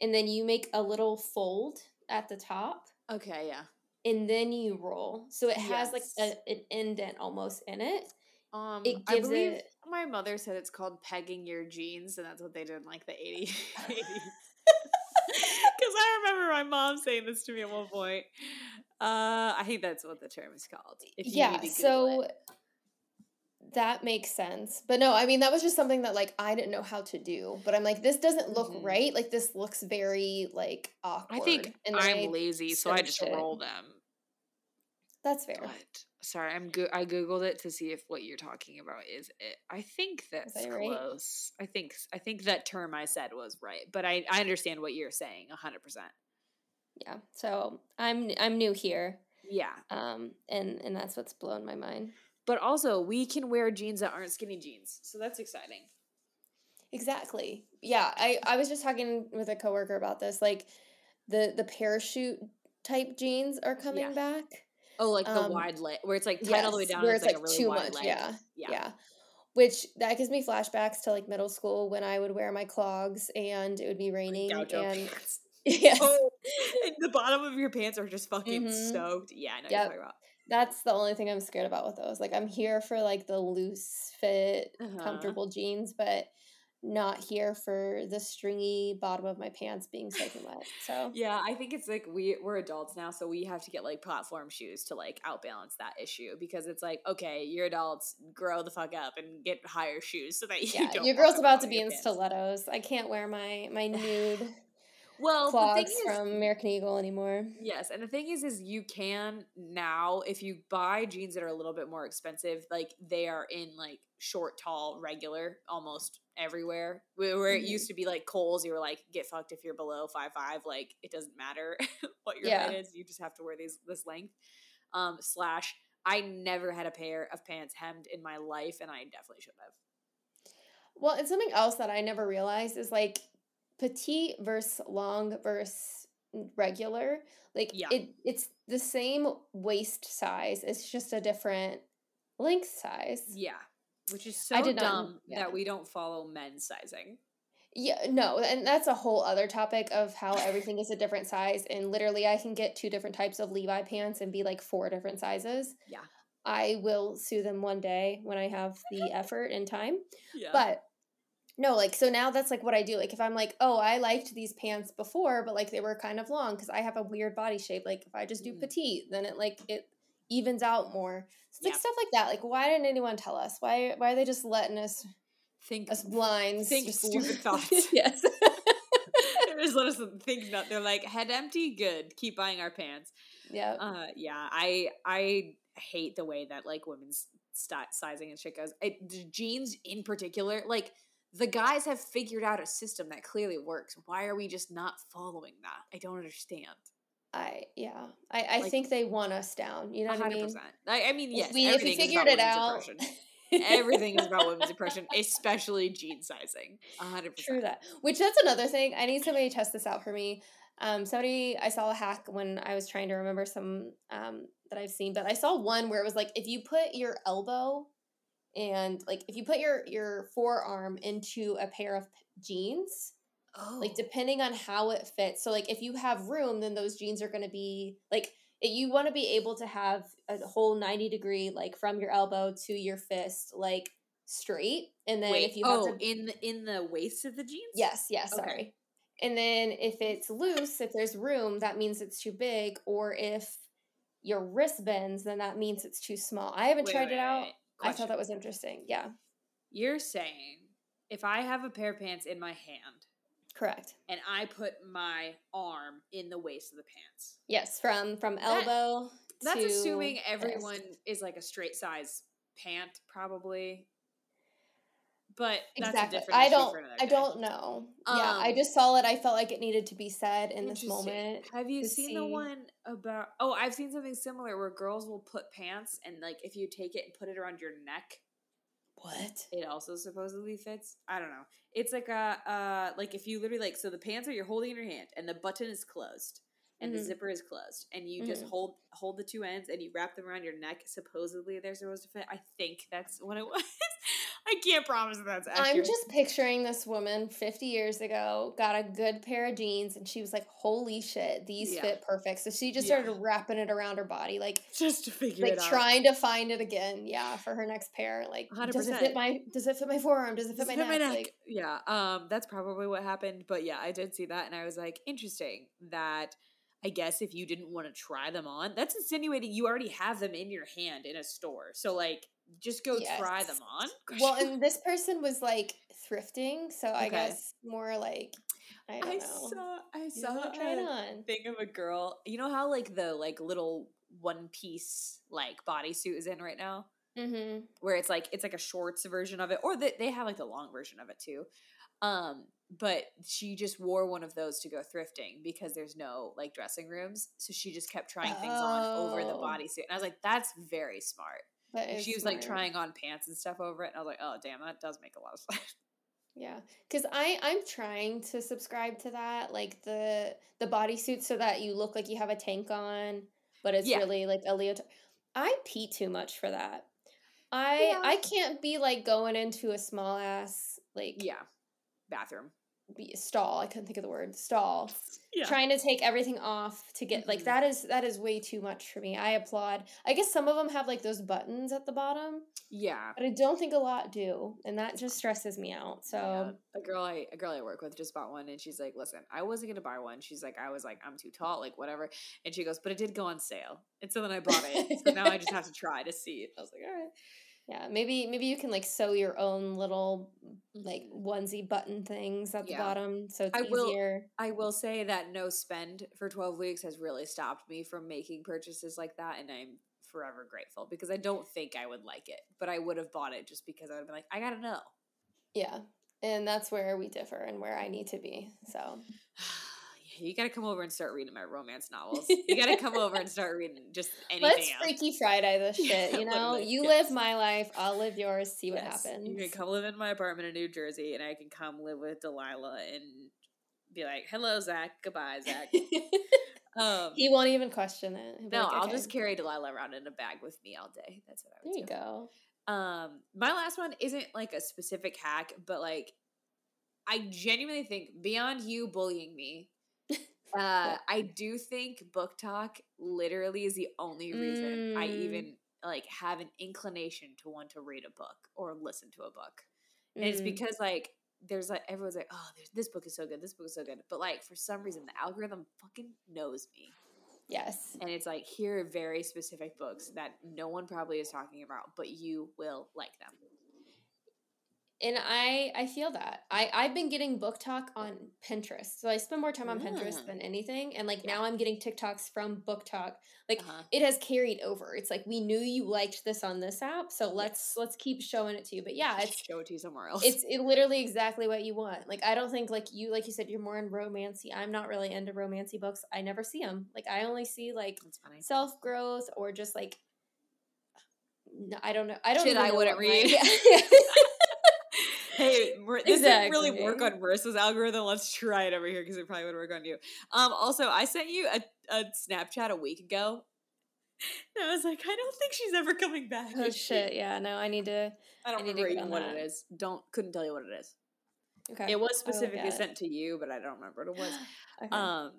and then you make a little fold at the top Okay, yeah. and then you roll. So it has like a, an indent almost in it. Um, It I gives believe it- my mother said it's called pegging your jeans, and that's what they did in like the 80s. Because I remember my mom saying this to me at one point. Uh, I think that's what the term is called. If you yeah, so it. That makes sense. But no, I mean that was just something that like I didn't know how to do. But I'm like, this doesn't look Mhm. right. Like this looks very like awkward. I think and I'm lazy, so I just it. roll them. That's fair. But sorry, I'm go- I googled it to see if what you're talking about is it. I think that's that right? close. I think I think that term I said was right, but I I understand what you're saying 100. percent Yeah. So I'm I'm new here. Yeah, Um and and that's what's blown my mind. But also we can wear jeans that aren't skinny jeans, so that's exciting. Exactly. Yeah, I I was just talking with a coworker about this like the the parachute type jeans are coming Yeah. back. Oh, like the Um, wide leg, where it's like tied all the way down. where it's like, a really too wide much. leg. Yeah. yeah, Yeah. Which that gives me flashbacks to like middle school when I would wear my clogs and it would be raining Gaucho and yes. Oh, and the bottom of your pants are just fucking Mhm. soaked. Yeah, I know Yep. you're talking about. That's the only thing I'm scared about with those. Like I'm here for like the loose fit, Uh-huh. comfortable jeans, but not here for the stringy bottom of my pants being soaking wet. So Yeah, I think it's like we we're adults now, so we have to get like platform shoes to like outbalance that issue because it's like okay, you're adults, grow the fuck up and get higher shoes so that you yeah, don't. your girl's about to be in pants. stilettos. I can't wear my my nude Well, the thing clogs is, from American Eagle anymore. Yes, and the thing is, is you can now if you buy jeans that are a little bit more expensive, like they are in like short, tall, regular, almost everywhere. Where, it Mhm. used to be like Kohl's, you were like get fucked if you're below five five. Like it doesn't matter what your Yeah. height is, you just have to wear these this length. Um, slash, I never had a pair of pants hemmed in my life, and I definitely should have. Well, and something else that I never realized is like petite versus long versus regular. Like Yeah. it it's the same waist size. It's just a different length size. Yeah, which is so did not- dumb yeah. that we don't follow men's sizing. Yeah, no, and that's a whole other topic of how everything is a different size. And literally, I can get two different types of Levi pants and be like four different sizes. Yeah. I will sue them one day when I have the effort and time. Yeah, But no, like, so now that's like what I do. Like, if I'm like, oh, I liked these pants before, but like they were kind of long because I have a weird body shape. Like, if I just do Mm. petite, then it like, it evens out more. So, like, stuff like that. Like, why didn't anyone tell us? Why, why are they just letting us, think us blinds? think stupid thoughts. yes. They just let us think that they're like head empty, good. Keep buying our pants. yeah. Uh, yeah, I I hate the way that like women's sti- sizing and shit goes. The jeans in particular, like the guys have figured out a system that clearly works. Why are we just not following that? I don't understand. I yeah. I, I Like- think they want us down. You know what I mean? I, I mean, yes, if we, if we figured it out. Everything is about women's impression, especially jean sizing. hundred percent. True that. Which that's another thing. I need somebody to test this out for me. Um, somebody I saw a hack when I was trying to remember some um that I've seen, but I saw one where it was like if you put your elbow and like if you put your your forearm into a pair of jeans, Oh, like depending on how it fits. So like if you have room, then those jeans are going to be like it, you want to be able to have a whole 90 degree like from your elbow to your fist like straight and then wait. if you have oh, to in the in the waist of the jeans. Yes, yes, Okay. sorry. And then if it's loose, if there's room, that means it's too big. Or if your wrist bends, then that means it's too small. I haven't Wait, tried wait, it out. wait. I thought that was interesting. Yeah, You're saying if I have a pair of pants in my hand correct. and I put my arm in the waist of the pants, Yes, from from That- elbow. that's assuming everyone is like a straight size pant, probably. But that's Exactly. a different I don't. I don't know. yeah, I Um, just saw it. I felt like it needed to be said in this moment. Have you seen the one about? Oh, I've seen something similar where girls will put pants and like if you take it and put it around your neck, What? it also supposedly fits. I don't know. It's like a uh like if you literally like so the pants are you're holding in your hand and the button is closed. and mm-hmm. the zipper is closed and you mm-hmm. just hold hold the two ends and you wrap them around your neck supposedly they're supposed to fit i think that's what it was I can't promise that's accurate. I'm just picturing this woman 50 years ago got a good pair of jeans and she was like, "Holy shit, these yeah. fit perfect." So she just started yeah. wrapping it around her body, like just to figure like it out, like trying to find it again. Yeah, for her next pair. Like, 100%. does it fit my? Does it fit my forearm? Does it fit, does my, it fit neck? my neck? Like, yeah, um, that's probably what happened. But yeah, I did see that, and I was like, interesting that. I guess if you didn't want to try them on, that's insinuating you already have them in your hand in a store. So like just go yes. try them on. Well, and this person was like thrifting, so I guess more like I I. Saw I saw a on. thing of a girl. You know how like the like little one piece like bodysuit is in right now, mm-hmm. where it's like it's like a shorts version of it, or they they have like the long version of it too. Um, but she just wore one of those to go thrifting because there's no like dressing rooms, so she just kept trying things oh. on over the oh. bodysuit, and I was like, that's very smart she was smart. like trying on pants and stuff over it, and I was like, oh damn, that does make a lot of sense. Yeah, because I I'm trying to subscribe to that, like the the bodysuit, so that you look like you have a tank on, but it's yeah. really like a leotard. I pee too much for that. I yeah. I can't be like going into a small ass like yeah bathroom be stall i couldn't think of the word stall. Yeah. trying to take everything off to get mm-hmm. like that is that is way too much for me. I applaud. I guess some of them have like those buttons at the bottom yeah. but i don't think a lot do and that just stresses me out so. Yeah. a girl i a girl i work with just bought one and she's like listen i wasn't gonna buy one. She's like i was like i'm too tall like whatever and she goes but it did go on sale and so then i bought it so now i just have to try to see. I was like all right yeah, maybe maybe you can like sew your own little like mm-hmm. onesie button things at the yeah. bottom so it's I easier. Will, I will say that no spend for 12 weeks has really stopped me from making purchases like that and I'm forever grateful because I don't think I would like it, but I would have bought it just because I would have been like I got to know. Yeah. And that's where we differ and where I need to be. So you got to come over and start reading my romance novels. You got to come over and start reading just anything. Let's else. Freaky Friday this shit. You know, you yes. live my life, I'll live yours. See what yes. happens. You can come live in my apartment in New Jersey, and I can come live with Delilah and be like, "Hello, Zach. Goodbye, Zach." um, he won't even question it. No, like, okay. I'll just carry Delilah around in a bag with me all day. That's what I would there do. There you go. Um, my last one isn't like a specific hack, but like I genuinely think beyond you bullying me, uh, I do think BookTok literally is the only reason mm. I even like have an inclination to want to read a book or listen to a book. And mm. it's because like there's like everyone's like, oh, this book is so good, this book is so good. But like for some reason the algorithm fucking knows me. Yes. And it's like here are very specific books that no one probably is talking about, but you will like them and I I feel that I I've been getting BookTok on Pinterest, so I spend more time on mm. Pinterest than anything. And like yeah. now I'm getting TikToks from BookTok Like uh-huh. it has carried over. It's like we knew you liked this on this app, so let's let's keep showing it to you. But yeah, it's show it to you somewhere else. It's it literally exactly what you want. Like I don't think like you like you said you're more in romancy. I'm not really into romancy books. I never see them. Like I only see like self growth or just like I don't know. I don't. Shit, I wouldn't read. My, hey, this exactly. didn't really work on Marissa's algorithm. Let's try it over here because it probably would work on you. Um, also, I sent you a, a Snapchat a week ago. And I was like, I don't think she's ever coming back. Oh shit! Yeah, no, I need to. I don't I remember even what that. it is. Don't couldn't tell you what it is. Okay. It was specifically sent to you, but I don't remember what it was. okay. Um,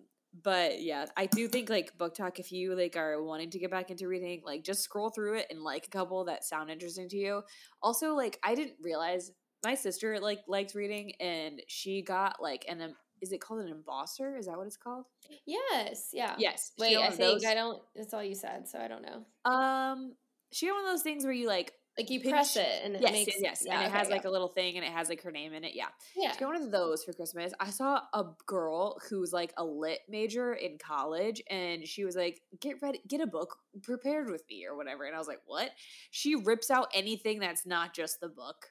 but yeah, I do think like BookTok. if you like are wanting to get back into reading, like just scroll through it and like a couple that sound interesting to you. Also, like I didn't realize my sister like likes reading and she got like an um, is it called an embosser? Is that what it's called? Yes. Yeah. Yes. Wait, I think those. I don't. That's all you said, so I don't know. Um, she got one of those things where you like like you press it and it yes, makes yes, yeah, and it okay, has like a little thing and it has like her name in it. Yeah, yeah. She got one of those for Christmas. I saw a girl who's like a lit major in college, and she was like, "Get ready, get a book prepared with me or whatever." And I was like, "What?" She rips out anything that's not just the book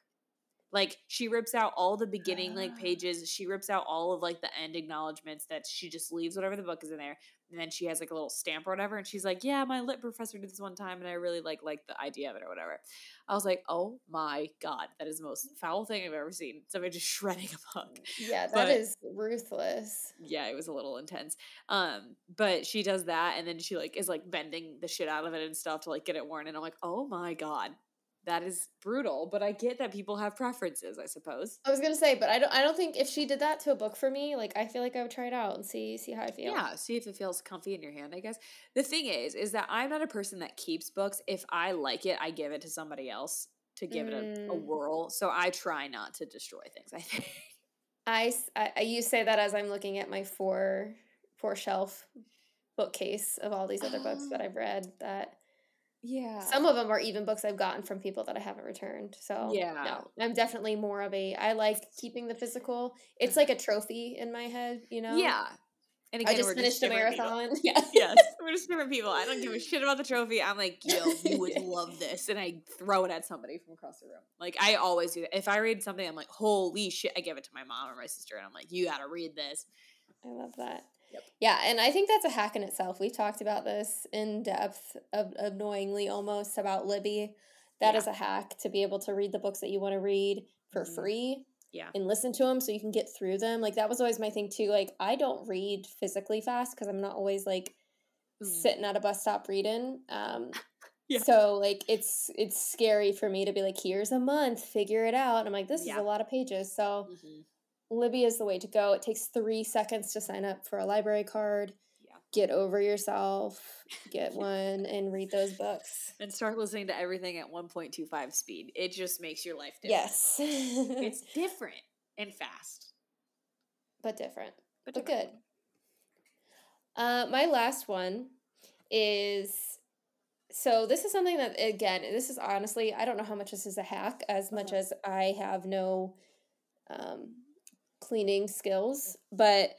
Like she rips out all the beginning like pages. She rips out all of like the end acknowledgments that she just leaves whatever the book is in there. And then she has like a little stamp or whatever. And she's like, Yeah, my lit professor did this one time and I really like like the idea of it or whatever. I was like, Oh my God, that is the most foul thing I've ever seen. Somebody just shredding a book. Yeah, that but, is ruthless. Yeah, it was a little intense. Um, but she does that and then she like is like bending the shit out of it and stuff to like get it worn. And I'm like, Oh my God, that is brutal but i get that people have preferences i suppose i was gonna say but i don't i don't think if she did that to a book for me like i feel like i would try it out and see see how i feel yeah see if it feels comfy in your hand i guess the thing is is that i'm not a person that keeps books if i like it i give it to somebody else to give mm. it a, a, mm. whirl so i try not to destroy things i think I, I you say that as i'm looking at my four four shelf bookcase of all these other books that i've read that yeah. Some of them are even books I've gotten from people that I haven't returned. So yeah, no, I'm definitely more of a. I like keeping the physical. It's like a trophy in my head, you know. Yeah. And again, I just finished just a marathon. Yes. yes. We're just different people. I don't give a shit about the trophy. I'm like, yo, you would love this. And I throw it at somebody from across the room. Like, I always do that. If I read something, I'm like, holy shit. I give it to my mom or my sister. And I'm like, you got to read this. I love that. Yep. Yeah, and I think that's a hack in itself. We've talked about this in depth, of, annoyingly almost, about Libby. That yeah. is a hack to be able to read the books that you want to read for mm-hmm. free. Yeah. And listen to them so you can get through them. Like, that was always my thing, too. Like, I don't read physically fast because I'm not always, like, mm. sitting at a bus stop reading. Um, yeah. So like it's it's scary for me to be like, here's a month, figure it out. And I'm like, this yeah. is a lot of pages. So mm-hmm. Libby is the way to go. It takes three seconds to sign up for a library card. Yeah. Get over yourself, get one, and read those books. And start listening to everything at 1.25 speed. It just makes your life different. Yes. it's different and fast. But different. But, different. but good. Uh, my last one is so this is something that again this is honestly i don't know how much this is a hack as much uh-huh. as i have no um, cleaning skills, but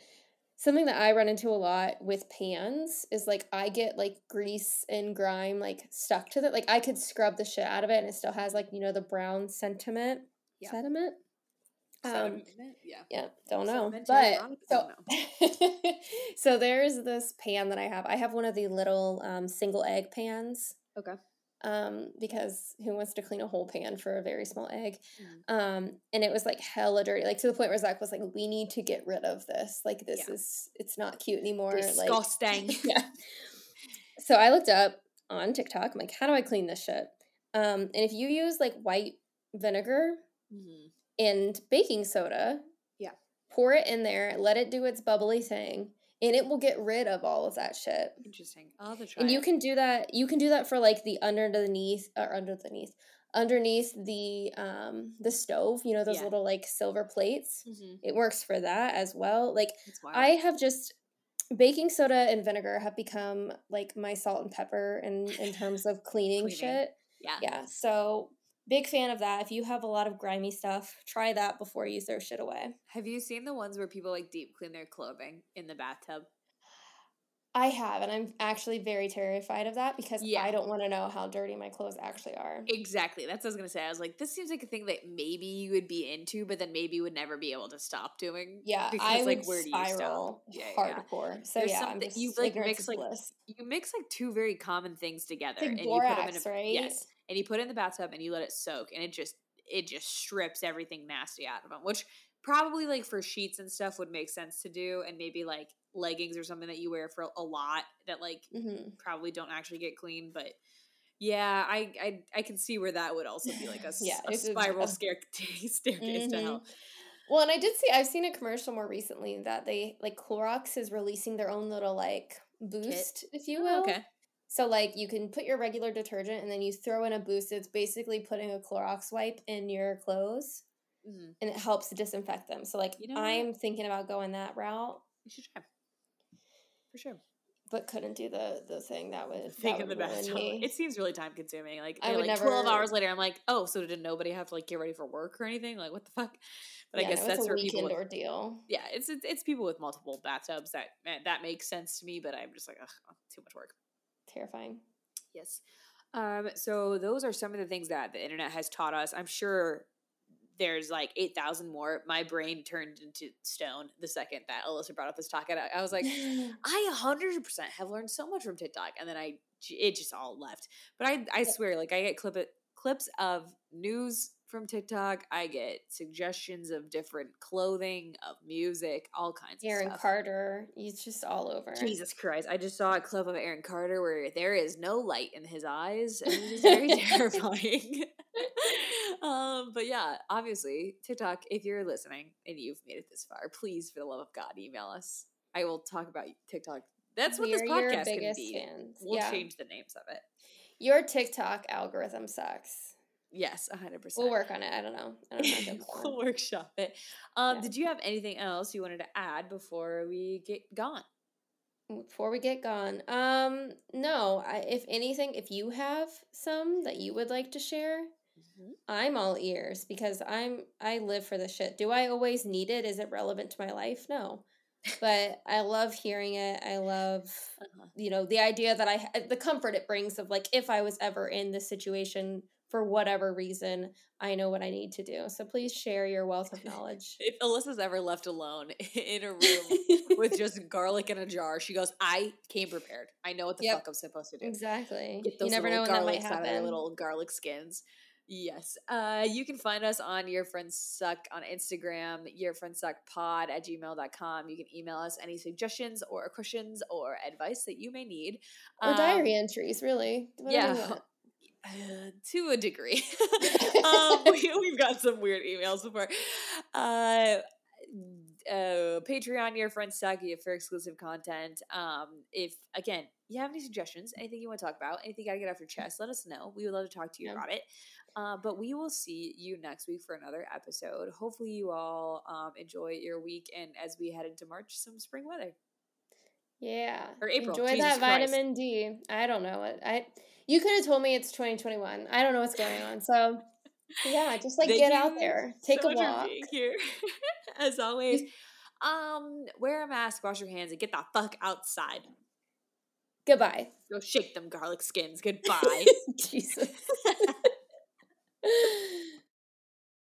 something that I run into a lot with pans is like I get like grease and grime like stuck to it. Like I could scrub the shit out of it and it still has like, you know, the brown sentiment. Yeah. Sediment? Um, yeah. Yeah, don't know. But so, so there's this pan that I have. I have one of the little um, single egg pans. Okay um, because who wants to clean a whole pan for a very small egg? Mm. Um, and it was like hella dirty, like to the point where Zach was like, "We need to get rid of this. Like this yeah. is it's not cute anymore. Disgusting." Like, yeah. So I looked up on TikTok. I'm like, "How do I clean this shit?" Um, and if you use like white vinegar mm-hmm. and baking soda, yeah, pour it in there, let it do its bubbly thing and it will get rid of all of that shit. Interesting. I'll have to try. And you can do that. You can do that for like the underneath or underneath underneath the um the stove. You know those yeah. little like silver plates. Mm-hmm. It works for that as well. Like I have just baking soda and vinegar have become like my salt and pepper in in terms of cleaning, cleaning. shit. Yeah. Yeah. So Big fan of that. If you have a lot of grimy stuff, try that before you throw shit away. Have you seen the ones where people like deep clean their clothing in the bathtub? I have, and I'm actually very terrified of that because yeah. I don't want to know how dirty my clothes actually are. Exactly. That's what I was gonna say. I was like, this seems like a thing that maybe you would be into, but then maybe you would never be able to stop doing. Yeah, because I like where do you stop? Yeah, hardcore. Yeah. So There's yeah, just, you like mix like bliss. you mix like two very common things together, like and borax, you put them in a, right? Yes, and you put it in the bathtub and you let it soak, and it just it just strips everything nasty out of them, which probably like for sheets and stuff would make sense to do and maybe like leggings or something that you wear for a lot that like mm-hmm. probably don't actually get clean but yeah I, I i can see where that would also be like a, yeah, a spiral a, scare, staircase mm-hmm. to hell well and i did see i've seen a commercial more recently that they like Clorox is releasing their own little like boost Kit? if you oh, will oh, okay so like you can put your regular detergent and then you throw in a boost. It's basically putting a Clorox wipe in your clothes mm-hmm. and it helps disinfect them. So like you know I'm what? thinking about going that route. You should try. For sure. But couldn't do the the thing that would think in the bathtub. It seems really time consuming. Like I would like never, twelve hours later, I'm like, oh, so did nobody have to like get ready for work or anything? Like what the fuck? But yeah, I guess that's a for people with, ordeal. Yeah, it's, it's it's people with multiple bathtubs that that makes sense to me. But I'm just like, ugh, too much work terrifying. Yes. Um, so those are some of the things that the internet has taught us. I'm sure there's like 8,000 more. My brain turned into stone the second that Alyssa brought up this talk. And I, I was like, I 100% have learned so much from TikTok. And then I, it just all left. But I, I swear, like I get clip clips of news from TikTok. I get suggestions of different clothing, of music, all kinds Aaron of stuff. Aaron Carter, he's just all over. Jesus Christ. I just saw a clip of Aaron Carter where there is no light in his eyes and it is very terrifying. um, but yeah, obviously, TikTok, if you're listening and you've made it this far, please, for the love of God, email us. I will talk about TikTok. That's what We're this podcast can be. fans. We'll yeah. change the names of it. Your TikTok algorithm sucks. Yes, 100%. We'll work on it. I don't know. I don't know. we'll workshop it. Um, Yeah. Did you have anything else you wanted to add before we get gone? Before we get gone, um, no. I, if anything, if you have some that you would like to share, I'm all ears because I'm I live for the shit. Do I always need it? Is it relevant to my life? No. But I love hearing it. I love Uh-huh. you know the idea that I the comfort it brings of like if I was ever in this situation for whatever reason, I know what I need to do. So please share your wealth of knowledge. If Alyssa's ever left alone in a room with just garlic in a jar, she goes, I came prepared. I know what the Yep. fuck I'm supposed to do. exactly. Get You never know when that might garlics out of their happen. little garlic skins. Yes. Uh, you can find us on Your Friends Suck on Instagram, Your Friends Suck Pod at gmail.com. You can email us any suggestions or questions or advice that you may need. or Um, diary entries, really. You yeah. Uh, to a degree. um, we, we've got some weird emails before. Uh, uh, Patreon, your friends suck you for exclusive content. Um, if again you have any suggestions, anything you want to talk about, anything you gotta get off your chest, let us know. We would love to talk to you Yeah. about it. Uh, but we will see you next week for another episode. Hopefully, you all um, enjoy your week and as we head into March, some spring weather. Yeah. Or April, Enjoy Jesus that Christ. vitamin D. I don't know it. I you could have told me it's 2021. I don't know what's going on. So yeah, just like Thank get out there. Take so a walk. here, as always. Um, wear a mask, wash your hands, and get the fuck outside. Goodbye. Go shake them garlic skins. Goodbye. Jesus.